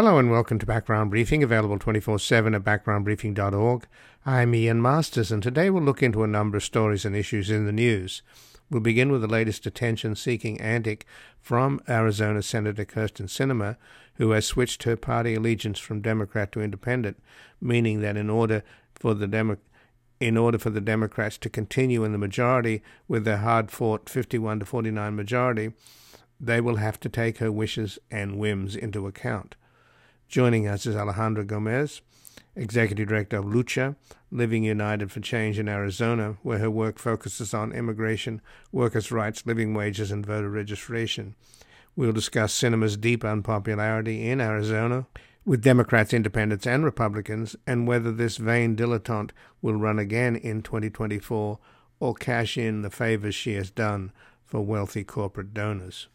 Hello and welcome to Background Briefing, available 24 7 at backgroundbriefing.org. I'm Ian Masters, and today we'll look into a number of stories and issues in the news. We'll begin with the latest attention seeking antic from Arizona Senator Kyrsten Sinema, who has switched her party allegiance from Democrat to Independent, meaning that in order for the in order for the Democrats to continue in the majority with their hard fought 51 to 49 majority, they will have to take her wishes and whims into account. Joining us is Alejandra Gomez, Executive Director of Lucha, Living United for Change in Arizona, where her work focuses on immigration, workers' rights, living wages, and voter registration. We'll discuss Sinema's deep unpopularity in Arizona with Democrats, Independents, and Republicans, and whether this vain dilettante will run again in 2024 or cash in the favors she has done for wealthy corporate donors.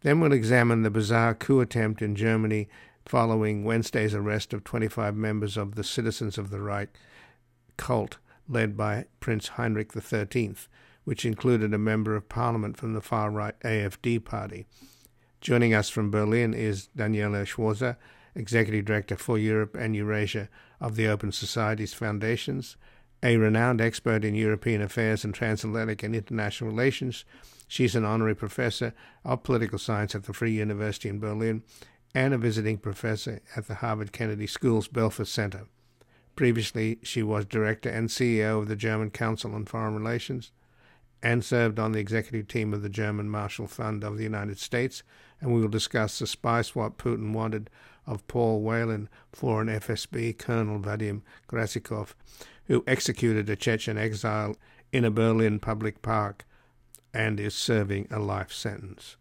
Then we'll examine the bizarre coup attempt in Germany following Wednesday's arrest of 25 members of the Citizens of the Reich cult led by Prince Heinrich XIII, which included a member of parliament from the far right AFD party. Joining us from Berlin is Daniela Schwarzer, Executive Director for Europe and Eurasia of the Open Societies Foundations, a renowned expert in European affairs and transatlantic and international relations. She's an honorary professor of political science at the Free University in Berlin and a visiting professor at the Harvard Kennedy School's Belfer Center. Previously, she was director and CEO of the German Council on Foreign Relations and served on the executive team of the German Marshall Fund of the United States. And we will discuss the spy swap Putin wanted of Paul Whelan for an FSB Colonel Vadim Krasikov, who executed a Chechen exile in a Berlin public park and is serving a life sentence.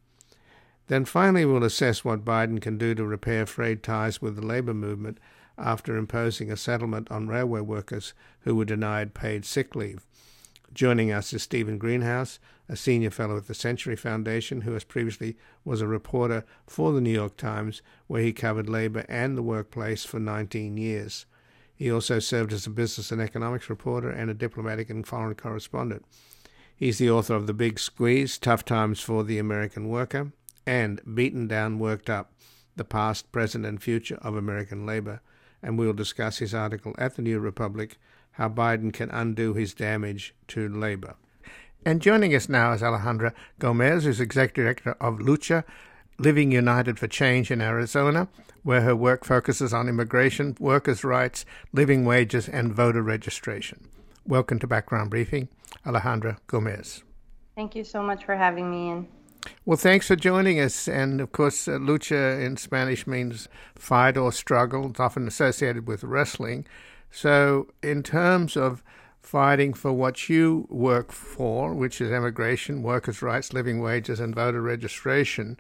Then finally, we'll assess what Biden can do to repair frayed ties with the labor movement after imposing a settlement on railway workers who were denied paid sick leave. Joining us is Stephen Greenhouse, a senior fellow at the Century Foundation, who has previously was a reporter for the New York Times, where he covered labor and the workplace for 19 years. He also served as a business and economics reporter and a diplomatic and foreign correspondent. He's the author of The Big Squeeze Tough Times for the American Worker, and Beaten Down, Worked Up The Past, Present, and Future of American Labor. And we will discuss his article at the New Republic How Biden Can Undo His Damage to Labor. And joining us now is Alejandra Gomez, who's Executive Director of Lucha, Living United for Change in Arizona, where her work focuses on immigration, workers' rights, living wages, and voter registration. Welcome to Background Briefing, Alejandra Gomez. Thank you so much for having me in. Well, thanks for joining us. And of course, uh, lucha in Spanish means fight or struggle. It's often associated with wrestling. So, in terms of fighting for what you work for, which is immigration, workers' rights, living wages, and voter registration,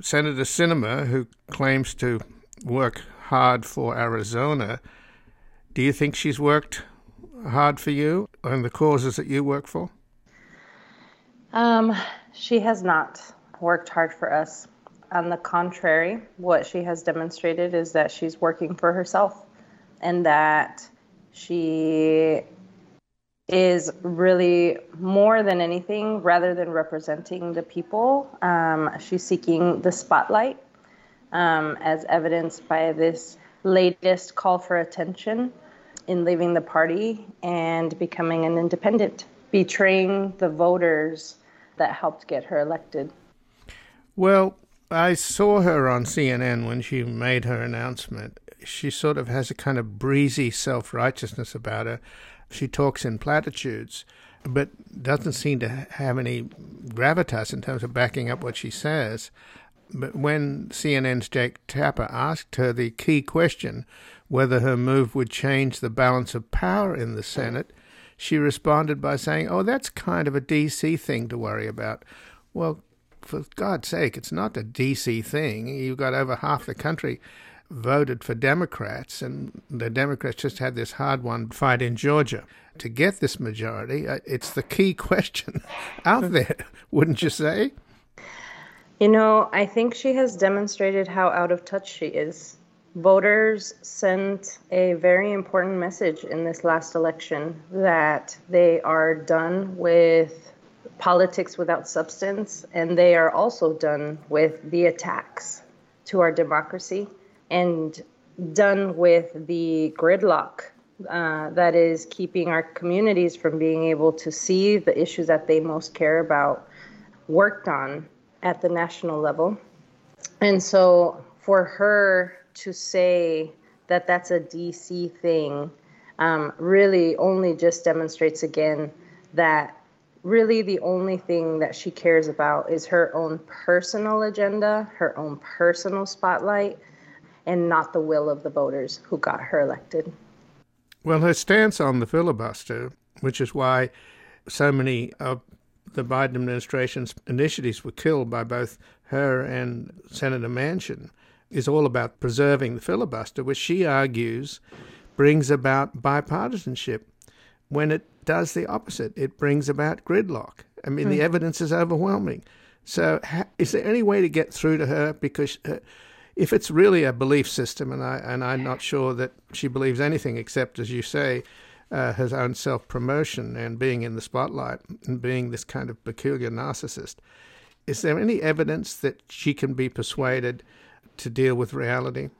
Senator Sinema, who claims to work hard for Arizona, do you think she's worked hard for you and the causes that you work for? Um, she has not worked hard for us. On the contrary, what she has demonstrated is that she's working for herself and that she is really more than anything, rather than representing the people, um, she's seeking the spotlight, um, as evidenced by this latest call for attention in leaving the party and becoming an independent, betraying the voters that helped get her elected. Well, I saw her on CNN when she made her announcement. She sort of has a kind of breezy self righteousness about her. She talks in platitudes, but doesn't seem to have any gravitas in terms of backing up what she says. But when CNN's Jake Tapper asked her the key question, whether her move would change the balance of power in the Senate, she responded by saying, Oh, that's kind of a DC thing to worry about. Well, for God's sake, it's not a DC thing. You've got over half the country voted for Democrats, and the Democrats just had this hard won fight in Georgia to get this majority. Uh, it's the key question out there, wouldn't you say? You know, I think she has demonstrated how out of touch she is. Voters sent a very important message in this last election that they are done with politics without substance and they are also done with the attacks to our democracy and done with the gridlock uh, that is keeping our communities from being able to see the issues that they most care about worked on at the national level. And so for her to say that that's a DC thing um, really only just demonstrates again that really the only thing that she cares about is her own personal agenda, her own personal spotlight, and not the will of the voters who got her elected. Well, her stance on the filibuster, which is why so many of the Biden administration's initiatives were killed by both her and Senator Manchin, is all about preserving the filibuster, which she argues brings about bipartisanship when it does the opposite. It brings about gridlock. I mean, mm. the hmm. evidence is overwhelming. So, ha- is there any way to get through to her? Because uh, if it's really a belief system, and I and I'm not sure that she believes anything except, as you say, uh, her own self promotion and being in the spotlight and being this kind of peculiar narcissist, is there any evidence that she can be persuaded to deal with reality?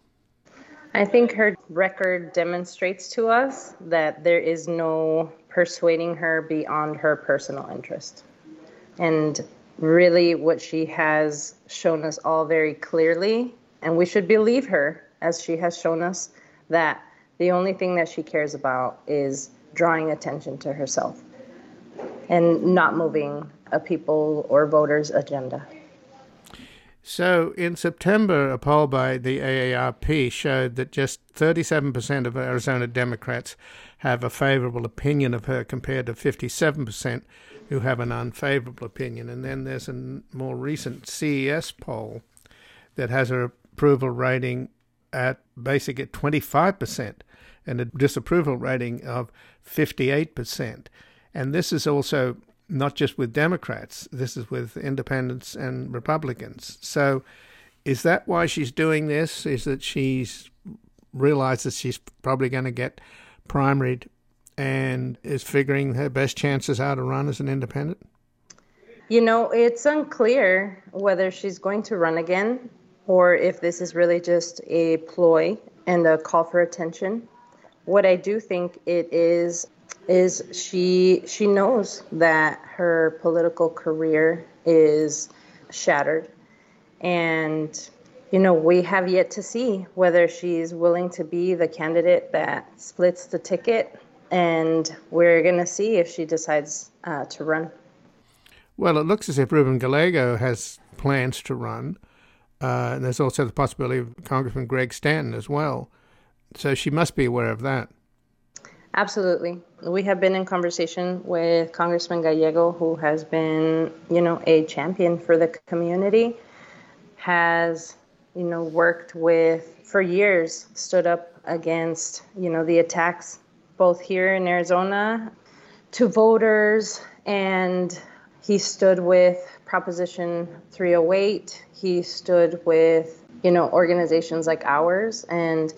I think her record demonstrates to us that there is no persuading her beyond her personal interest. And really, what she has shown us all very clearly, and we should believe her as she has shown us that the only thing that she cares about is drawing attention to herself and not moving a people or voters' agenda. So, in September, a poll by the AARP showed that just 37% of Arizona Democrats have a favorable opinion of her compared to 57% who have an unfavorable opinion. And then there's a more recent CES poll that has her approval rating at basic at 25% and a disapproval rating of 58%. And this is also not just with Democrats, this is with independents and Republicans. So is that why she's doing this? Is that she's realizes she's probably going to get primaried and is figuring her best chances how to run as an independent? You know, it's unclear whether she's going to run again or if this is really just a ploy and a call for attention. What I do think it is is she she knows that her political career is shattered. And you know we have yet to see whether she's willing to be the candidate that splits the ticket. And we're going to see if she decides uh, to run. Well it looks as if ruben gallego has plans to run. Uh, and there's also the possibility of congressman greg stanton as well. So she must be aware of that Absolutely. We have been in conversation with Congressman Gallego, who has been, you know, a champion for the community, has, you know, worked with, for years, stood up against, you know, the attacks both here in Arizona to voters, and he stood with Proposition 308. He stood with, you know, organizations like ours, and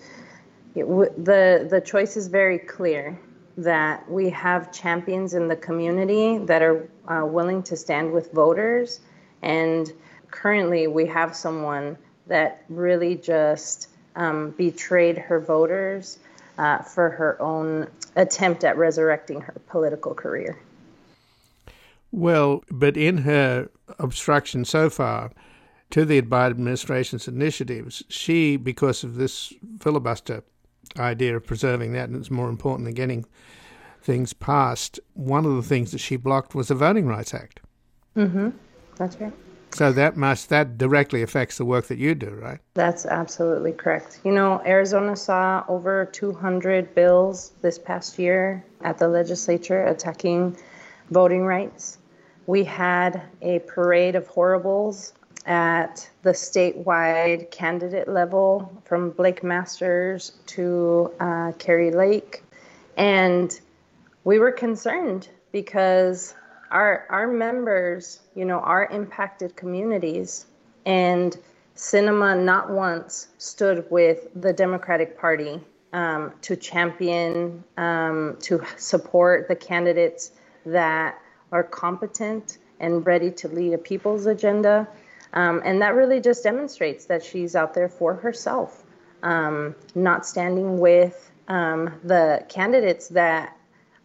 the the choice is very clear that we have champions in the community that are uh, willing to stand with voters and currently we have someone that really just um, betrayed her voters uh, for her own attempt at resurrecting her political career. Well, but in her obstruction so far to the Biden administration's initiatives, she, because of this filibuster idea of preserving that, and it's more important than getting things passed. One of the things that she blocked was the Voting Rights Act. Mm-hmm. That's right. So that must that directly affects the work that you do, right? That's absolutely correct. You know, Arizona saw over 200 bills this past year at the legislature attacking voting rights. We had a parade of horribles at the statewide candidate level from Blake Masters to uh, Kari Lake. And we were concerned because our, our members, you know, are impacted communities. And Sinema not once stood with the Democratic Party um, to champion, um, to support the candidates that are competent and ready to lead a people's agenda um, and that really just demonstrates that she's out there for herself. um, not standing with um, the candidates that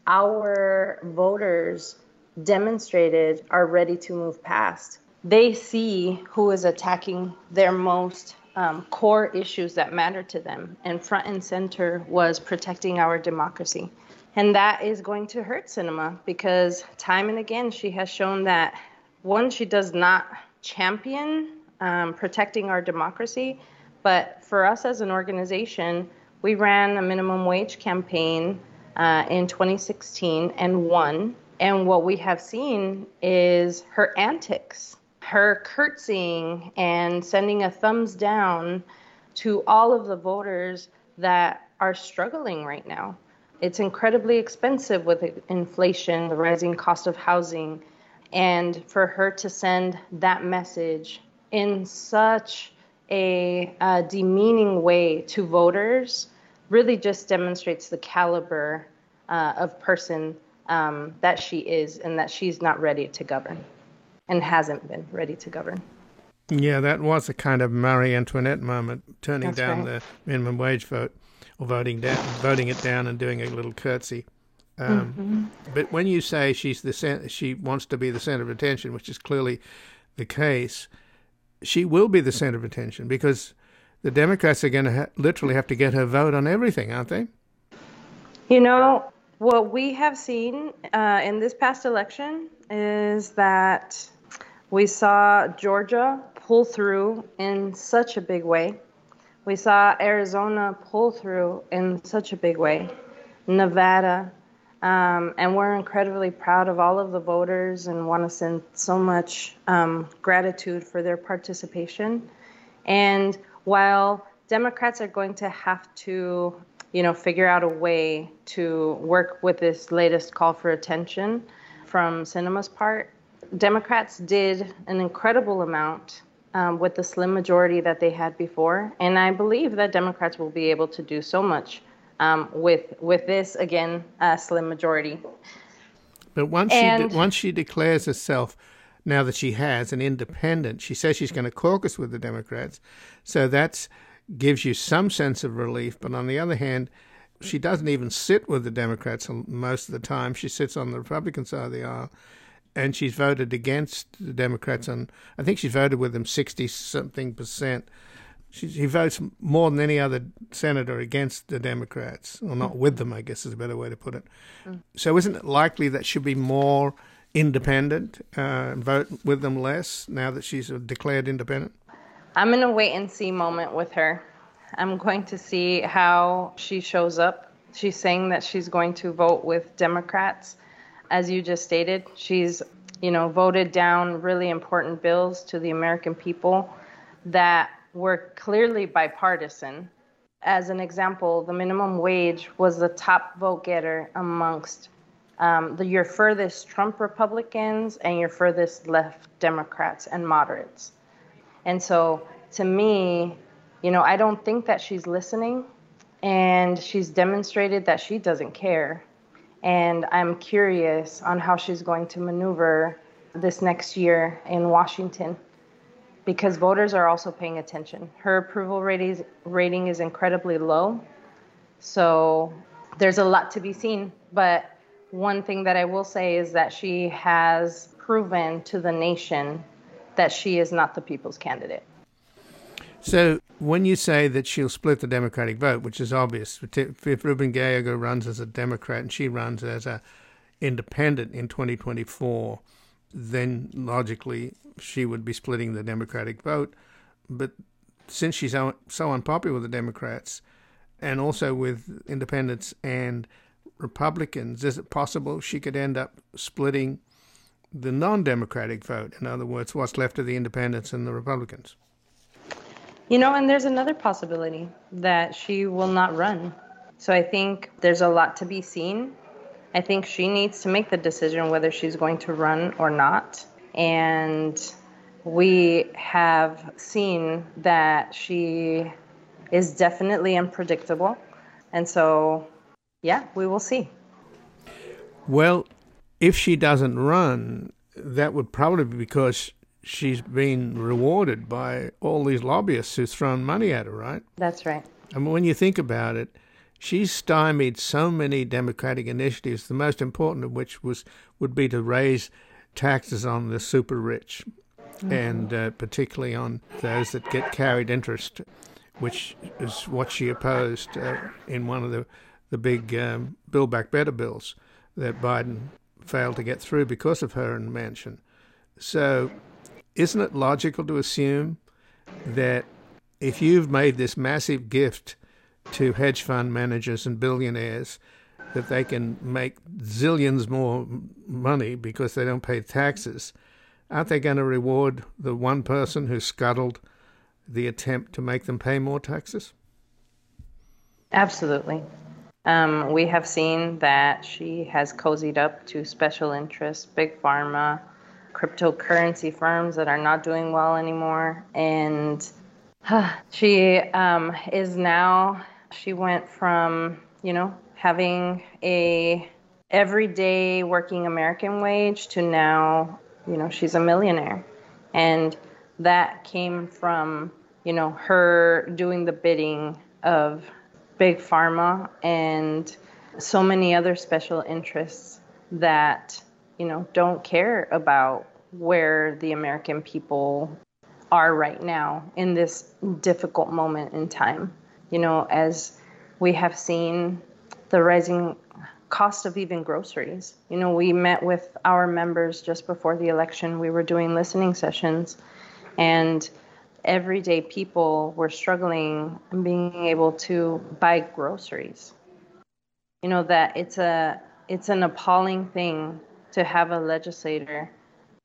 our voters demonstrated are ready to move past. They see who is attacking their most um, core issues that matter to them, and front and center was protecting our democracy. And that is going to hurt Sinema because time and again she has shown that one, she does not champion um, protecting our democracy, but for us as an organization, we ran a minimum wage campaign uh, in 2016 and won. And what we have seen is her antics, her curtsying and sending a thumbs down to all of the voters that are struggling right now. It's incredibly expensive with inflation, the rising cost of housing, and for her to send that message in such a uh, demeaning way to voters really just demonstrates the caliber uh, of person um, that she is and that she's not ready to govern and hasn't been ready to govern. Yeah, that was a kind of Marie Antoinette moment, turning That's down right. the minimum wage vote or voting down, voting it down, and doing a little curtsy. Um, mm-hmm. But when you say she's the cent- she wants to be the center of attention, which is clearly the case, she will be the center of attention because the Democrats are going to ha- literally have to get her vote on everything, aren't they? You know, what we have seen uh, in this past election is that we saw Georgia pull through in such a big way. We saw Arizona pull through in such a big way. Nevada, um, and we're incredibly proud of all of the voters and want to send so much um, gratitude for their participation. And while Democrats are going to have to, you know, figure out a way to work with this latest call for attention from Sinema's part, Democrats did an incredible amount um, with the slim majority that they had before. And I believe that Democrats will be able to do so much um, with with this again a slim majority. But once and, she de- once she declares herself, now that she has an independent, she says she's going to caucus with the Democrats, so that gives you some sense of relief. But on the other hand, she doesn't even sit with the Democrats most of the time. She sits on the Republican side of the aisle, and she's voted against the Democrats on. I think she's voted with them sixty something percent she, he votes more than any other senator against the Democrats, or not with them, I guess is a better way to put it. Mm. So, isn't it likely that she'll be more independent uh, and vote with them less now that she's declared independent? I'm in a wait and see moment with her. I'm going to see how she shows up. She's saying that she's going to vote with Democrats. As you just stated, she's, you know, voted down really important bills to the American people that were clearly bipartisan. As an example, the minimum wage was the top vote getter amongst um, the, your furthest Trump Republicans and your furthest left Democrats and moderates. And so, to me, you know, I don't think that she's listening, and she's demonstrated that she doesn't care. And I'm curious on how she's going to maneuver this next year in Washington because voters are also paying attention. Her approval rating rating is incredibly low. So there's a lot to be seen, but one thing that I will say is that she has proven to the nation that she is not the people's candidate. So when you say that she'll split the Democratic vote, which is obvious, if Ruben Gallego runs as a Democrat and she runs as a independent in 2024, then logically she would be splitting the Democratic vote. But since she's so, unpopular with the Democrats and also with independents and Republicans, is it possible she could end up splitting the non Democratic vote? In other words, what's left of the independents and the Republicans? You know, and there's another possibility that she will not run. So I think there's a lot to be seen. I think she needs to make the decision whether she's going to run or not and we have seen that she is definitely unpredictable. And so, yeah, we will see. Well, if she doesn't run, that would probably be because she's been rewarded by all these lobbyists who've thrown money at her, right? That's right. I mean, when you think about it, she's stymied so many democratic initiatives, the most important of which was would be to raise taxes on the super rich, mm-hmm. and uh, particularly on those that get carried interest, which is what she opposed uh, in one of the the big um, Build Back Better bills that Biden failed to get through because of her and Manchin. So, isn't it logical to assume that if you've made this massive gift to hedge fund managers and billionaires, that they can make zillions more money because they don't pay taxes, aren't they going to reward the one person who scuttled the attempt to make them pay more taxes? Absolutely. Um, we have seen that she has cozied up to special interests, big pharma, cryptocurrency firms that are not doing well anymore. And uh, she um, is now, she went from, you know, having a everyday working American wage to now, you know, she's a millionaire. And that came from, you know, her doing the bidding of big pharma and so many other special interests that you know don't care about where the American people are right now in this difficult moment in time. You know, as we have seen the rising cost of even groceries. You know, we met with our members just before the election. We were doing listening sessions and everyday people were struggling being able to buy groceries. You know that it's a it's an appalling thing to have a legislator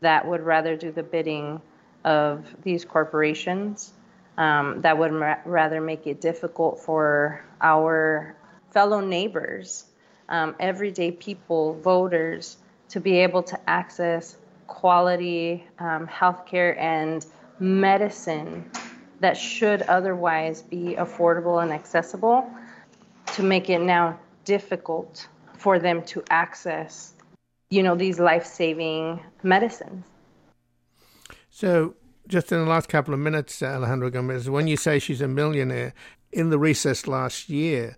that would rather do the bidding of these corporations um, that would ra- rather make it difficult for our fellow neighbors, um, everyday people, voters, to be able to access quality um, healthcare and medicine that should otherwise be affordable and accessible to make it now difficult for them to access you know these life-saving medicines. So just in the last couple of minutes Alejandro gomez when you say she's a millionaire in the recess last year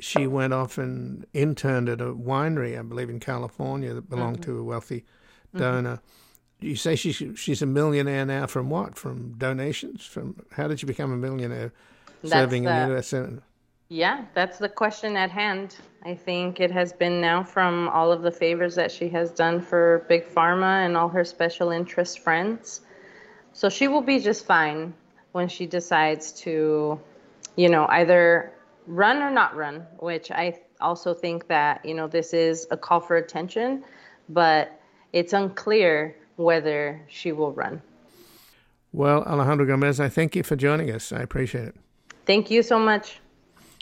she went off and interned at a winery i believe in california that belonged mm-hmm. to a wealthy donor mm-hmm you say she's she's a millionaire now from what? From donations? From how did she become a millionaire serving the, in the U.S. Senate? Yeah, that's the question at hand. I think it has been now from all of the favors that she has done for Big Pharma and all her special interest friends. So she will be just fine when she decides to, you know, either run or not run, which I also think that, you know, this is a call for attention, but it's unclear whether she will run. Well, Alejandro Gomez, I thank you for joining us. I appreciate it. Thank you so much.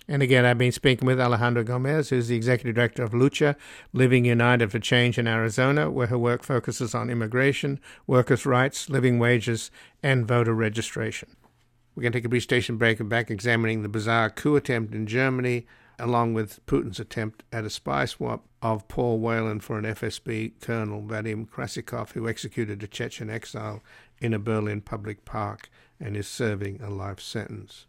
And again, I've been speaking with Alejandra Gomez, who's the executive director of Lucha, Living United for Change in Arizona, where her work focuses on immigration, workers' rights, living wages, and voter registration. We're going to take a brief station break and back examining the bizarre coup attempt in Germany, along with Putin's attempt at a spy swap of Paul Whelan for an FSB colonel, Vadim Krasikov, who executed a Chechen exile in a Berlin public park and is serving a life sentence.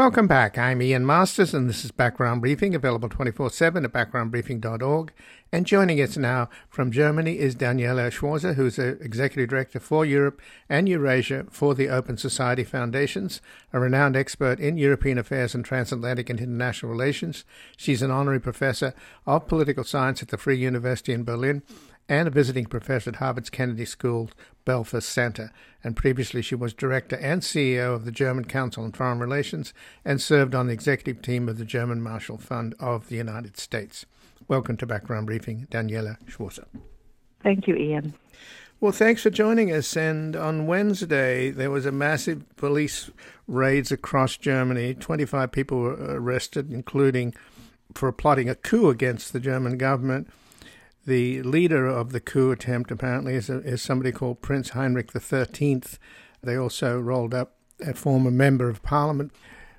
Welcome back. I'm Ian Masters, and this is Background Briefing, available 24 7 at backgroundbriefing.org. And joining us now from Germany is Daniela Schwarzer, who's the Executive Director for Europe and Eurasia for the Open Society Foundations, a renowned expert in European affairs and transatlantic and international relations. She's an honorary professor of political science at the Free University in Berlin and a visiting professor at Harvard's Kennedy School Belfer Center. And previously, she was director and CEO of the German Council on Foreign Relations and served on the executive team of the German Marshall Fund of the United States. Welcome to Background Briefing, Daniela Schwarzer. Thank you, Ian. Well, thanks for joining us. And on Wednesday, there was a massive police raids across Germany. 25 people were arrested, including for plotting a coup against the German government. The leader of the coup attempt apparently is, a, is somebody called Prince Heinrich XIII. They also rolled up a former member of parliament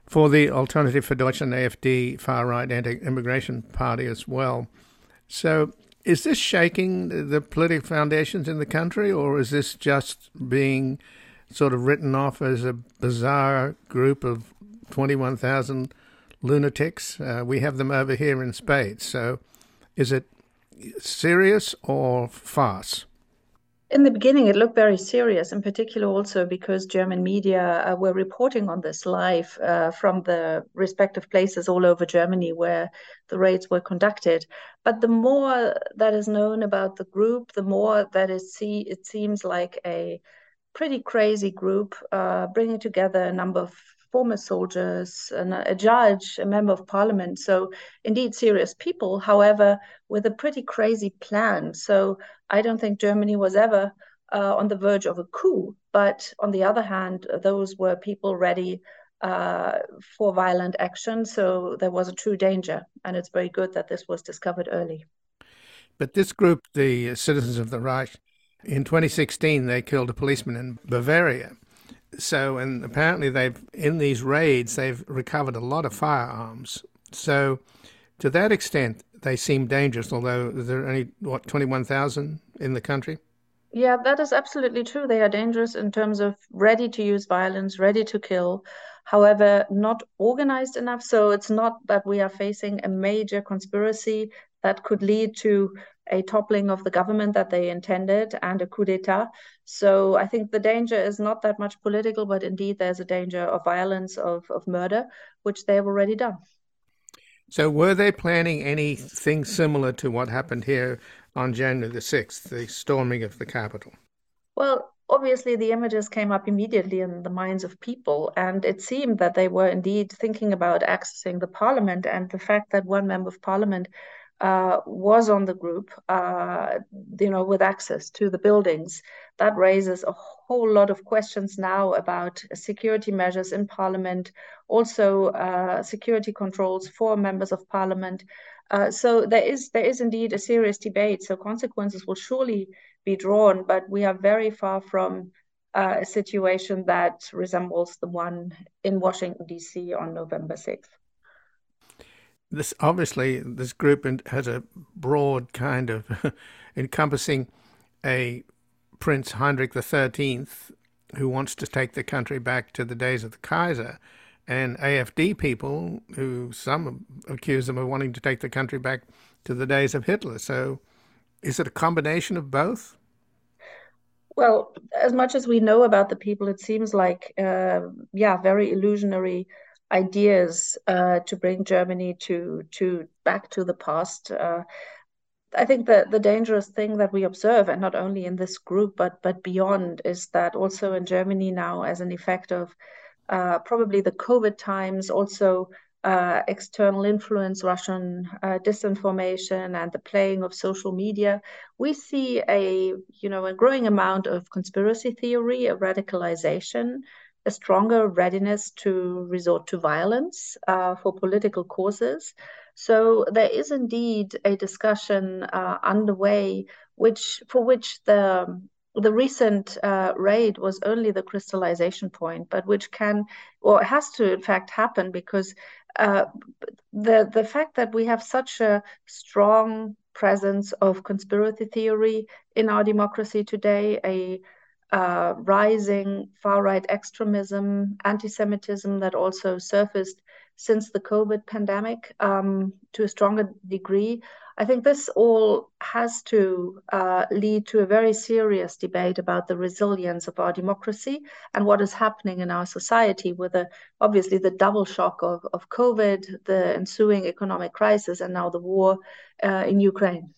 for the Alternative for Deutschland AFD far right anti immigration party as well. So, is this shaking the political foundations in the country, or is this just being sort of written off as a bizarre group of 21,000 lunatics? Uh, we have them over here in spades. So, is it serious or farce? In the beginning, it looked very serious, in particular also because German media uh, were reporting on this live uh, from the respective places all over Germany where the raids were conducted. But the more that is known about the group, the more that it, see, it seems like a pretty crazy group uh, bringing together a number of former soldiers, and a judge, a member of parliament. So, indeed, serious people, however, with a pretty crazy plan. So, I don't think Germany was ever uh, on the verge of a coup. But on the other hand, those were people ready uh, for violent action. So, there was a true danger. And it's very good that this was discovered early. But this group, the Citizens of the Reich, in 2016, they killed a policeman in Bavaria. So, and apparently they've, in these raids, they've recovered a lot of firearms. So, to that extent, they seem dangerous, although there are only, what, 21,000 in the country? Yeah, that is absolutely true. They are dangerous in terms of ready to use violence, ready to kill, however, not organized enough. So it's not that we are facing a major conspiracy that could lead to a toppling of the government that they intended and a coup d'etat. So I think the danger is not that much political, but indeed there's a danger of violence, of, of murder, which they have already done. So were they planning anything similar to what happened here on January the 6th, the storming of the Capitol? Well, obviously the images came up immediately in the minds of people and it seemed that they were indeed thinking about accessing the parliament and the fact that one member of parliament uh, was on the group, uh, you know, with access to the buildings. That raises a whole lot of questions now about security measures in Parliament, also uh, security controls for members of Parliament. Uh, so there is there is indeed a serious debate. So consequences will surely be drawn, but we are very far from uh, a situation that resembles the one in Washington D.C. on November sixth this obviously this group has a broad kind of encompassing a Prince Heinrich XIII who wants to take the country back to the days of the Kaiser, and AFD people who some accuse them of wanting to take the country back to the days of Hitler. So, is it a combination of both? Well, as much as we know about the people, it seems like, uh, yeah, very illusionary ideas uh, to bring Germany to to back to the past. Uh, I think that the dangerous thing that we observe, and not only in this group but but beyond, is that also in Germany now, as an effect of uh, probably the COVID times, also uh, external influence, Russian uh, disinformation, and the playing of social media, we see a you know a growing amount of conspiracy theory, a radicalization, a stronger readiness to resort to violence uh, for political causes. So there is indeed a discussion uh, underway, which for which the the recent uh, raid was only the crystallization point, but which can or has to in fact happen because uh, the the fact that we have such a strong presence of conspiracy theory in our democracy today, a uh, rising far right extremism, anti Semitism that also surfaced since the COVID pandemic um, to a stronger degree. I think this all has to uh, lead to a very serious debate about the resilience of our democracy and what is happening in our society with the, obviously the double shock of, of COVID, the ensuing economic crisis, and now the war uh, in Ukraine.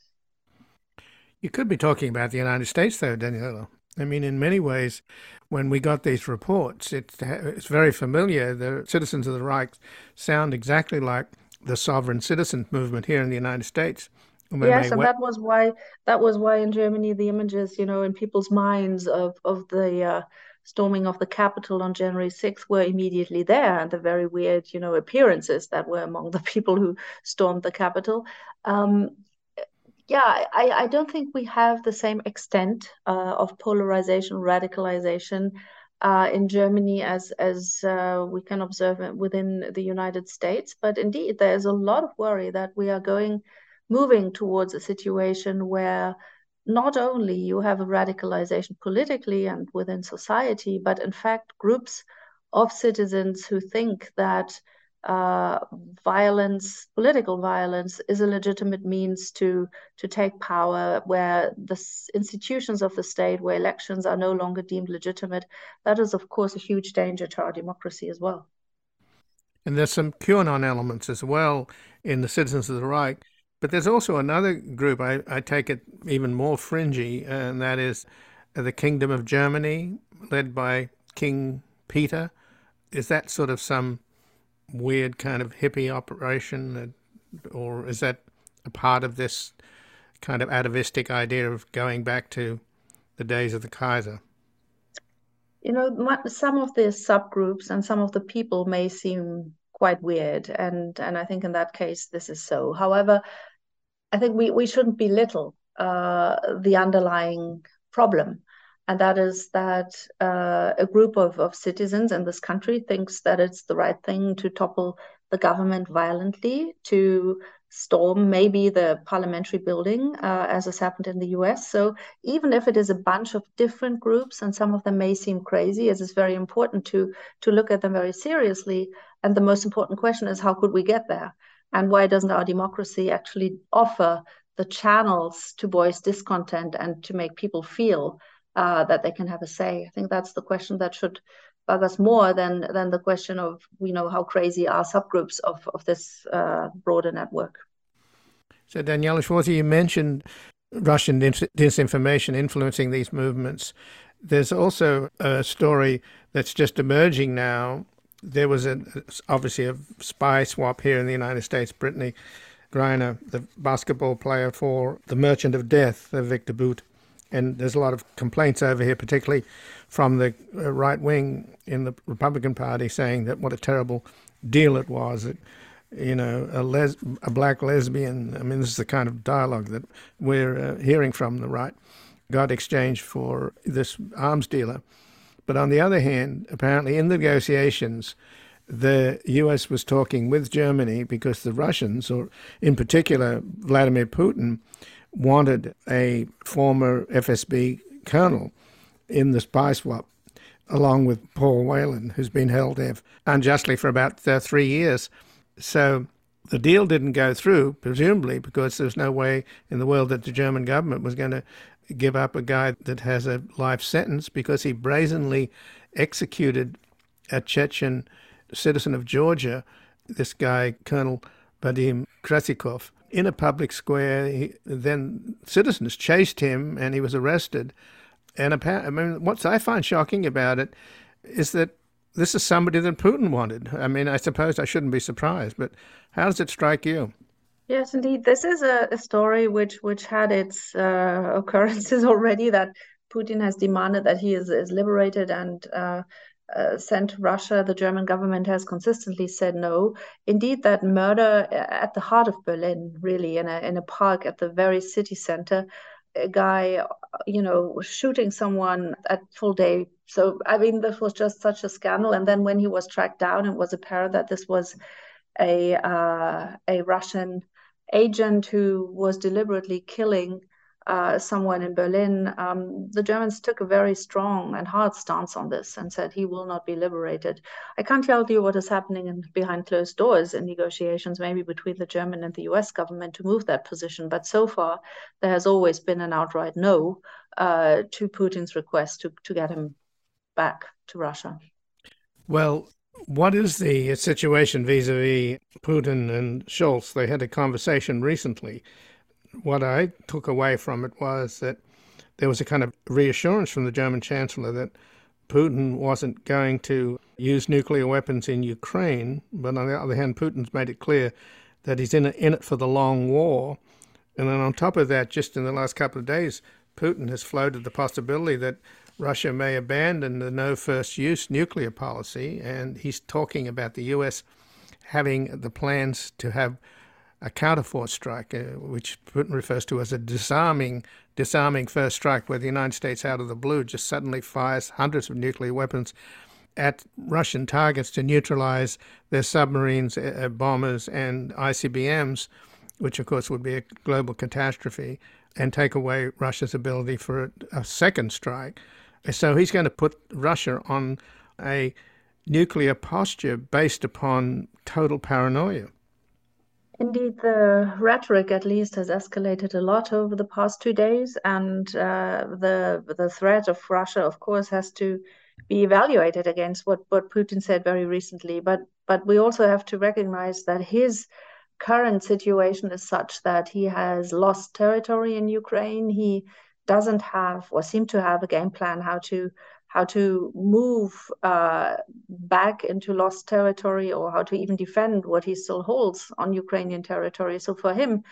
You could be talking about the United States, though, Daniela. I mean, in many ways, when we got these reports, it, it's very familiar. The citizens of the Reich sound exactly like the sovereign citizen movement here in the United States. Yes, and that was why that was why in Germany the images, you know, in people's minds of of the uh, storming of the Capitol on January 6th were immediately there, and the very weird, you know, appearances that were among the people who stormed the Capitol. Um, yeah, I, I don't think we have the same extent uh, of polarization, radicalization uh, in Germany as as uh, we can observe within the United States. But indeed, there is a lot of worry that we are going, moving towards a situation where not only you have a radicalization politically and within society, but in fact groups of citizens who think that uh, violence, political violence, is a legitimate means to to take power, where the institutions of the state, where elections are no longer deemed legitimate. That is, of course, a huge danger to our democracy as well. And there's some QAnon elements as well in the Citizens of the Reich. But there's also another group, I, I take it even more fringy, and that is the Kingdom of Germany, led by King Peter. Is that sort of some weird kind of hippie operation, or is that a part of this kind of atavistic idea of going back to the days of the Kaiser? You know, some of the subgroups and some of the people may seem quite weird, and and I think in that case this is so. However, I think we we shouldn't belittle uh, the underlying problem and that is that uh, a group of, of citizens in this country thinks that it's the right thing to topple the government violently, to storm maybe the parliamentary building, uh, as has happened in the US. So even if it is a bunch of different groups, and some of them may seem crazy, it is very important to to look at them very seriously. And the most important question is how could we get there? And why doesn't our democracy actually offer the channels to voice discontent and to make people feel uh, that they can have a say. I think that's the question that should bug us more than than the question of you know how crazy are subgroups of of this uh, broader network. So Daniela Schwartz, you mentioned Russian disinformation influencing these movements. There's also a story that's just emerging now. There was a, obviously a spy swap here in the United States. Brittney Griner, the basketball player for the Merchant of Death, Victor Bout, and there's a lot of complaints over here, particularly from the uh, right wing in the Republican Party, saying that what a terrible deal it was. That, you know, a, les- a black lesbian. I mean, this is the kind of dialogue that we're uh, hearing from the right. Got exchanged for this arms dealer. But on the other hand, apparently in the negotiations, the U.S. was talking with Germany because the Russians, or in particular Vladimir Putin, wanted a former FSB colonel in the spy swap, along with Paul Whelan, who's been held there unjustly for about uh, three years. So the deal didn't go through, presumably because there's no way in the world that the German government was going to give up a guy that has a life sentence because he brazenly executed a Chechen citizen of Georgia, this guy, Colonel Vadim Krasikov, in a public square. He, then citizens chased him, and he was arrested. And I mean, what I find shocking about it is that this is somebody that Putin wanted. I mean, I suppose I shouldn't be surprised, but how does it strike you? Yes, indeed. This is a, a story which which had its uh, occurrences already. That Putin has demanded that he is, is liberated and uh, uh, sent to Russia, the German government has consistently said no. Indeed, that murder uh, at the heart of Berlin, really, in a in a park at the very city center, a guy, you know, was shooting someone at full day. So I mean, this was just such a scandal. And then when he was tracked down, it was apparent that this was a uh, a Russian agent who was deliberately killing uh, someone in Berlin, um, the Germans took a very strong and hard stance on this and said he will not be liberated. I can't tell you what is happening in, behind closed doors in negotiations, maybe between the German and the US government to move that position. But so far, there has always been an outright no uh, to Putin's request to, to get him back to Russia. Well, what is the situation vis a vis Putin and Scholz? They had a conversation recently what I took away from it was that there was a kind of reassurance from the German Chancellor that Putin wasn't going to use nuclear weapons in Ukraine, but on the other hand, Putin's made it clear that he's in, in it for the long war. And then on top of that, just in the last couple of days, Putin has floated the possibility that Russia may abandon the no first use nuclear policy, and he's talking about the U.S. having the plans to have a counterforce strike, uh, which Putin refers to as a disarming, disarming first strike, where the United States, out of the blue, just suddenly fires hundreds of nuclear weapons at Russian targets to neutralize their submarines, uh, uh bombers, and ICBMs, which of course would be a global catastrophe, and take away Russia's ability for a, a second strike. So he's going to put Russia on a nuclear posture based upon total paranoia. Indeed, the rhetoric at least has escalated a lot over the past two days, and uh, the the threat of Russia, of course, has to be evaluated against what, what Putin said very recently. But but we also have to recognize that his current situation is such that he has lost territory in Ukraine. He doesn't have or seem to have a game plan how to how to move uh, back into lost territory or how to even defend what he still holds on Ukrainian territory. So for him,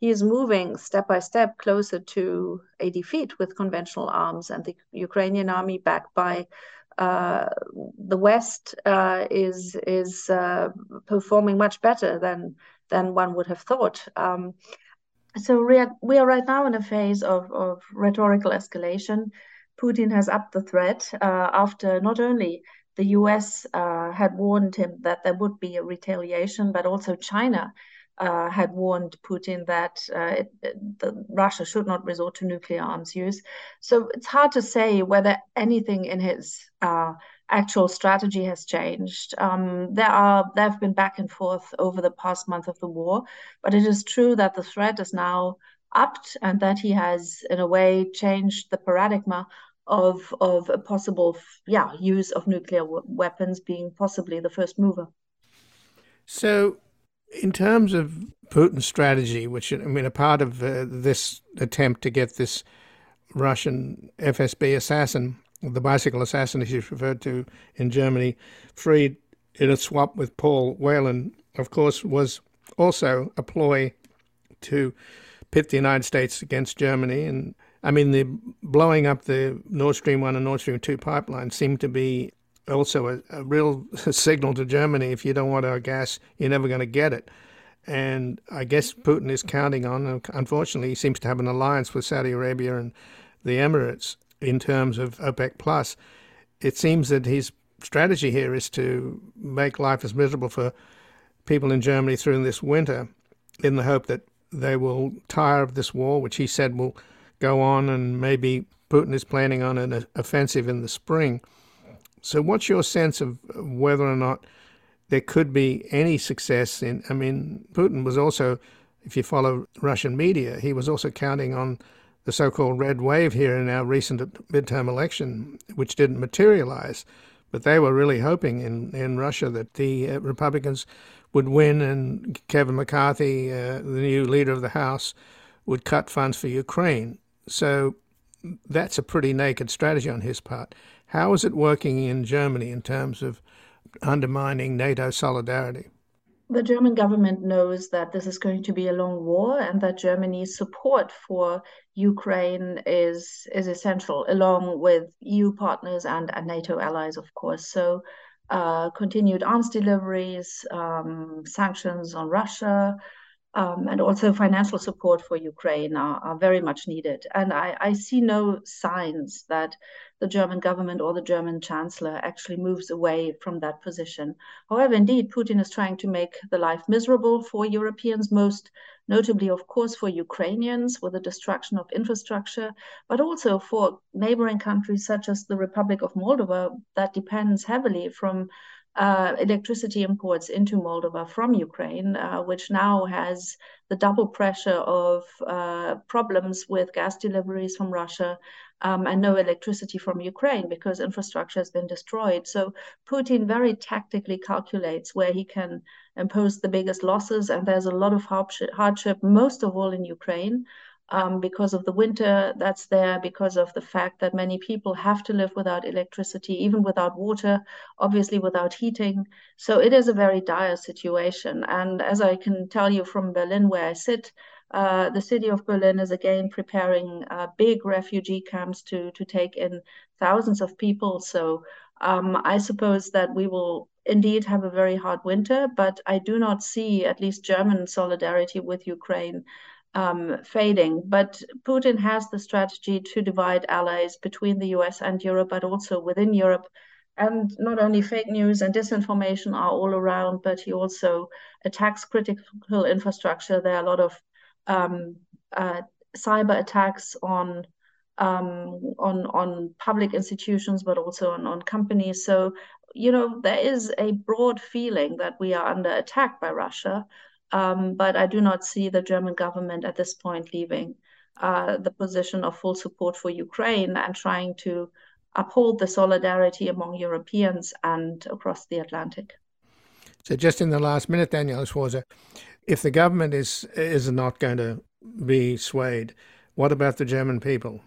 he is moving step by step closer to a defeat with conventional arms, and the Ukrainian army, backed by uh, the West, uh, is is uh, performing much better than than one would have thought. Um, so we are, we are right now in a phase of, of rhetorical escalation. Putin has upped the threat uh, after not only the US uh, had warned him that there would be a retaliation, but also China uh, had warned Putin that uh, it, the, Russia should not resort to nuclear arms use. So it's hard to say whether anything in his uh, actual strategy has changed. Um, there are there have been back and forth over the past month of the war, but it is true that the threat is now upped and that he has, in a way, changed the paradigm of of a possible yeah use of nuclear weapons being possibly the first mover. So, in terms of Putin's strategy, which I mean, a part of uh, this attempt to get this Russian FSB assassin, the bicycle assassin, as he's referred to in Germany, freed in a swap with Paul Whelan, of course, was also a ploy to pit the United States against Germany and I mean, the blowing up the Nord Stream 1 and Nord Stream 2 pipeline seemed to be also a, a real signal to Germany if you don't want our gas, you're never going to get it. And I guess Putin is counting on, unfortunately, he seems to have an alliance with Saudi Arabia and the Emirates in terms of OPEC. Plus. It seems that his strategy here is to make life as miserable for people in Germany through this winter in the hope that they will tire of this war, which he said will go on, and maybe Putin is planning on an offensive in the spring. So, what's your sense of whether or not there could be any success in? I mean, Putin was also, if you follow Russian media, he was also counting on the so called red wave here in our recent midterm election, which didn't materialize. But they were really hoping in, in Russia that the uh, Republicans would win and Kevin McCarthy, uh, the new leader of the House, would cut funds for Ukraine. So that's a pretty naked strategy on his part. How is it working in Germany in terms of undermining NATO solidarity? The German government knows that this is going to be a long war and that Germany's support for Ukraine is is essential, along with EU partners and, and NATO allies, of course. So, uh, continued arms deliveries, um, sanctions on Russia, um, and also financial support for Ukraine are, are very much needed. And I, I, see no signs that the German government or the German chancellor actually moves away from that position. However, indeed, Putin is trying to make the life miserable for Europeans, most notably, of course, for Ukrainians with the destruction of infrastructure, but also for neighboring countries such as the Republic of Moldova that depends heavily from uh, electricity imports into Moldova from Ukraine, uh, which now has the double pressure of uh, problems with gas deliveries from Russia um, and no electricity from Ukraine because infrastructure has been destroyed. So Putin very tactically calculates where he can impose the biggest losses, and there's a lot of hardship, most of all in Ukraine um, because of the winter that's there, because of the fact that many people have to live without electricity, even without water, obviously without heating. So it is a very dire situation. And as I can tell you from Berlin, where I sit, uh, the city of Berlin is again preparing uh, big refugee camps to to take in thousands of people. So um, I suppose that we will indeed have a very hard winter, but I do not see at least German solidarity with Ukraine um, fading. But Putin has the strategy to divide allies between the US and Europe, but also within Europe. And not only fake news and disinformation are all around, but he also attacks critical infrastructure. There are a lot of um, uh, cyber attacks on um, on on public institutions, but also on, on companies. So you know there is a broad feeling that we are under attack by Russia, um, but I do not see the German government at this point leaving uh, the position of full support for Ukraine and trying to uphold the solidarity among Europeans and across the Atlantic. So, just in the last minute, Daniela Schwarzer, if the government is is not going to be swayed, what about the German people?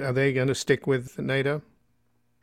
Are they going to stick with NATO?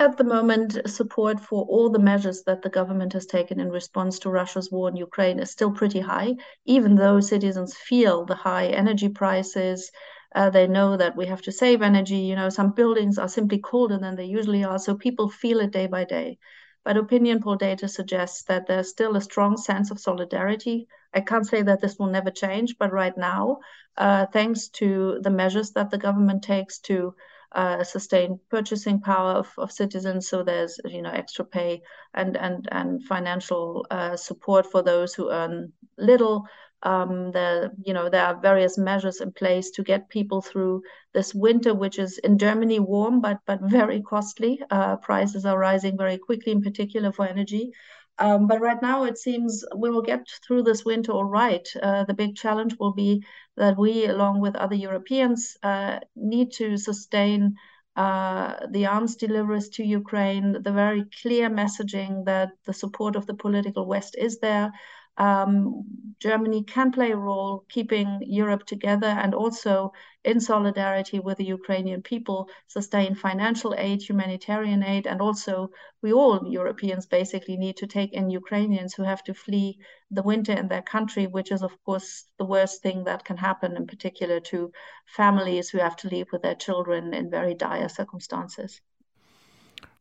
At the moment, support for all the measures that the government has taken in response to Russia's war in Ukraine is still pretty high, even though citizens feel the high energy prices. Uh, they know that we have to save energy. You know, some buildings are simply colder than they usually are, so people feel it day by day. But opinion poll data suggests that there's still a strong sense of solidarity. I can't say that this will never change, but right now, uh, thanks to the measures that the government takes to uh, sustain purchasing power of, of citizens. So there's you know extra pay and and and financial uh, support for those who earn little. Um, there you know there are various measures in place to get people through this winter, which is in Germany warm but but very costly. Uh, prices are rising very quickly, in particular for energy. Um, but right now, it seems we will get through this winter all right. Uh, the big challenge will be that we, along with other Europeans, uh, need to sustain uh, the arms deliveries to Ukraine, the very clear messaging that the support of the political West is there, um, Germany can play a role keeping Europe together and also in solidarity with the Ukrainian people, sustain financial aid, humanitarian aid, and also we all Europeans basically need to take in Ukrainians who have to flee the winter in their country, which is, of course, the worst thing that can happen, in particular to families who have to leave with their children in very dire circumstances.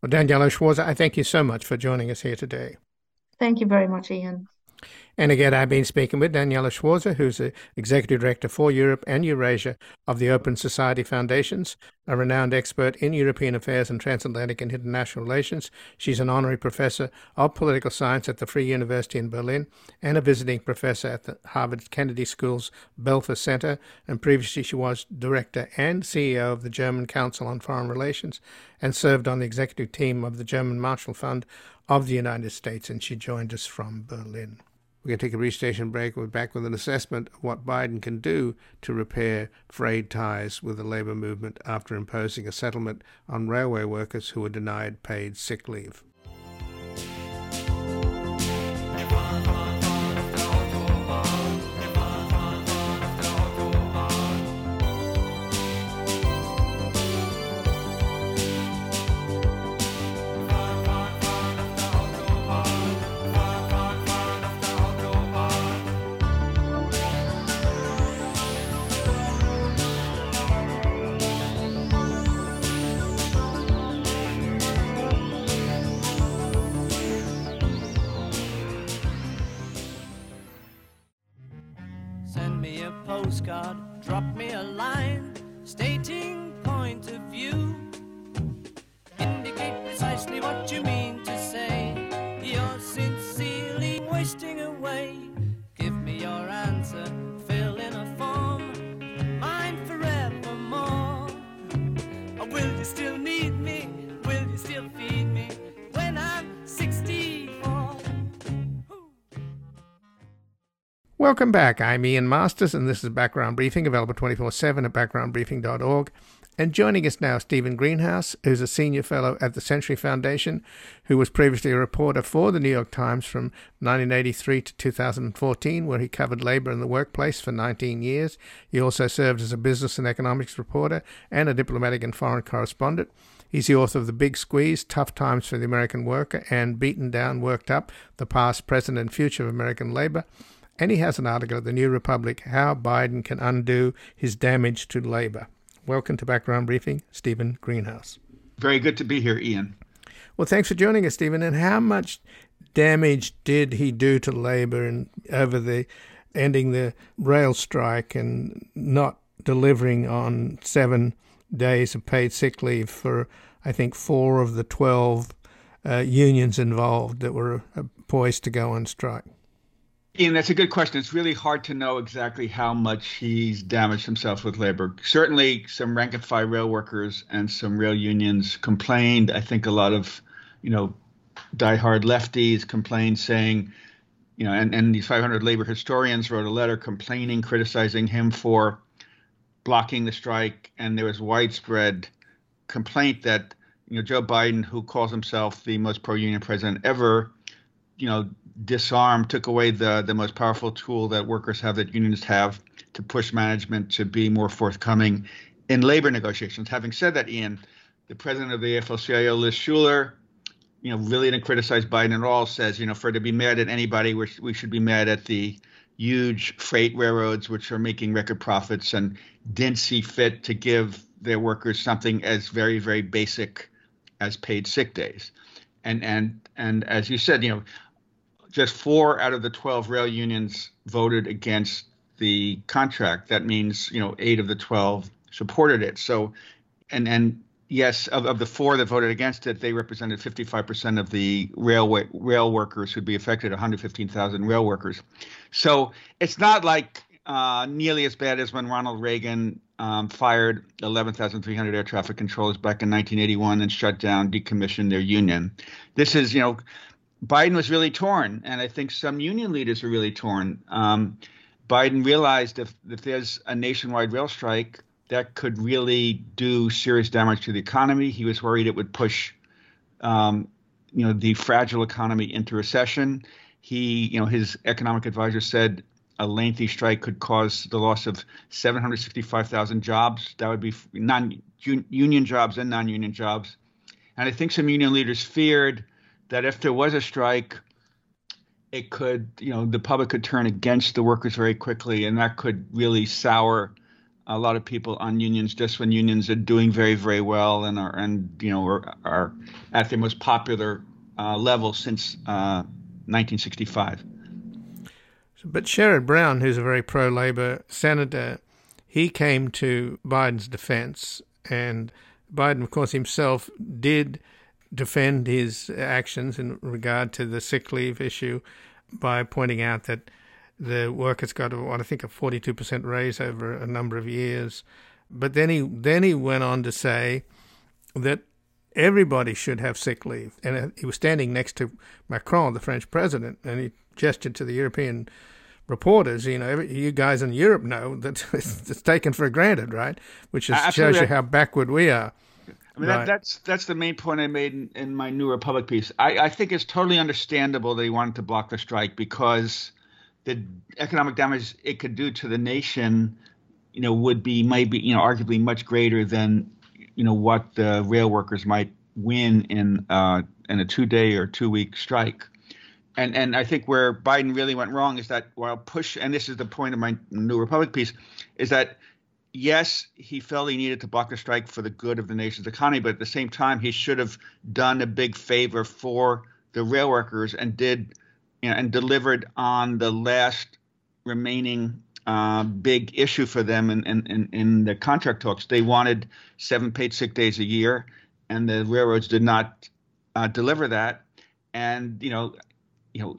Well, Daniela Schwarzer, I thank you so much for joining us here today. Thank you very much, Ian. And again, I've been speaking with Daniela Schwarzer, who's the Executive Director for Europe and Eurasia of the Open Society Foundations, a renowned expert in European affairs and transatlantic and international relations. She's an honorary professor of political science at the Free University in Berlin and a visiting professor at the Harvard Kennedy School's Belfer Center. And previously, she was director and CEO of the German Council on Foreign Relations and served on the executive team of the German Marshall Fund of the United States. And she joined us from Berlin. We're going to take a brief station break. We're back with an assessment of what Biden can do to repair frayed ties with the labor movement after imposing a settlement on railway workers who were denied paid sick leave. Welcome back. I'm Ian Masters, and this is Background Briefing, available 24 7 at backgroundbriefing.org. And joining us now, Stephen Greenhouse, who's a senior fellow at the Century Foundation, who was previously a reporter for the New York Times from 1983 to 2014, where he covered labor in the workplace for 19 years. He also served as a business and economics reporter and a diplomatic and foreign correspondent. He's the author of The Big Squeeze, Tough Times for the American Worker, and Beaten Down, Worked Up, The Past, Present, and Future of American Labor. And he has an article at the New Republic, How Biden Can Undo His Damage to Labor. Welcome to Background Briefing, Stephen Greenhouse. Very good to be here, Ian. Well, thanks for joining us, Stephen. And how much damage did he do to labor and over the ending the rail strike and not delivering on seven days of paid sick leave for, I think, four of the 12 uh, unions involved that were uh, poised to go on strike? Ian, that's a good question. It's really hard to know exactly how much he's damaged himself with labor. Certainly, some rank and file rail workers and some rail unions complained. I think a lot of, you know, diehard lefties complained, saying, you know, and, and these 500 labor historians wrote a letter complaining, criticizing him for blocking the strike. And there was widespread complaint that, you know, Joe Biden, who calls himself the most pro union president ever, you know, disarmed, took away the the most powerful tool that workers have, that unions have, to push management to be more forthcoming in labor negotiations. Having said that, Ian, the president of the AFL-CIO, Liz Shuler, you know, really didn't criticize Biden at all. Says, you know, for to be mad at anybody, we we should be mad at the huge freight railroads which are making record profits and didn't see fit to give their workers something as very very basic as paid sick days. And and and as you said, you know, just four out of the 12 rail unions voted against the contract. That means, you know, eight of the 12 supported it. So, and and yes, of, of the four that voted against it, they represented 55% of the railway rail workers who'd be affected, 115,000 rail workers. So it's not like uh, nearly as bad as when Ronald Reagan um, fired 11,300 air traffic controllers back in 1981 and shut down, decommissioned their union. This is, you know, Biden was really torn, and I think some union leaders are really torn. Um, Biden realized if, if there's a nationwide rail strike, that could really do serious damage to the economy. He was worried it would push, um, you know, the fragile economy into recession. He, you know, his economic advisor said a lengthy strike could cause the loss of 765,000 jobs. That would be non-union jobs and non-union jobs. And I think some union leaders feared that if there was a strike, it could, you know, the public could turn against the workers very quickly, and that could really sour a lot of people on unions just when unions are doing very, very well and are, and you know, are, are at their most popular uh, level since uh, 1965. But Sherrod Brown, who's a very pro-labor senator, he came to Biden's defense, and Biden, of course, himself did defend his actions in regard to the sick leave issue by pointing out that the workers got what I think a 42% raise over a number of years. But then he then he went on to say that everybody should have sick leave, and uh, he was standing next to Macron, the French president, and he gestured to the European reporters. You know, you guys in Europe know that it's, taken for granted, right? Which is, shows you how backward we are. I mean, right. that, that's that's the main point I made in, in my New Republic piece. I, I think it's totally understandable that he wanted to block the strike because the economic damage it could do to the nation, you know, would be maybe you know arguably much greater than you know what the rail workers might win in uh, in a two day or two week strike. And and I think where Biden really went wrong is that while push and this is the point of my New Republic piece is that yes, he felt he needed to block the strike for the good of the nation's economy, but at the same time, he should have done a big favor for the rail workers and did, you know, and delivered on the last remaining uh, big issue for them in, in, in, the contract talks. They wanted seven paid sick days a year, and the railroads did not uh, deliver that. And you know, you know,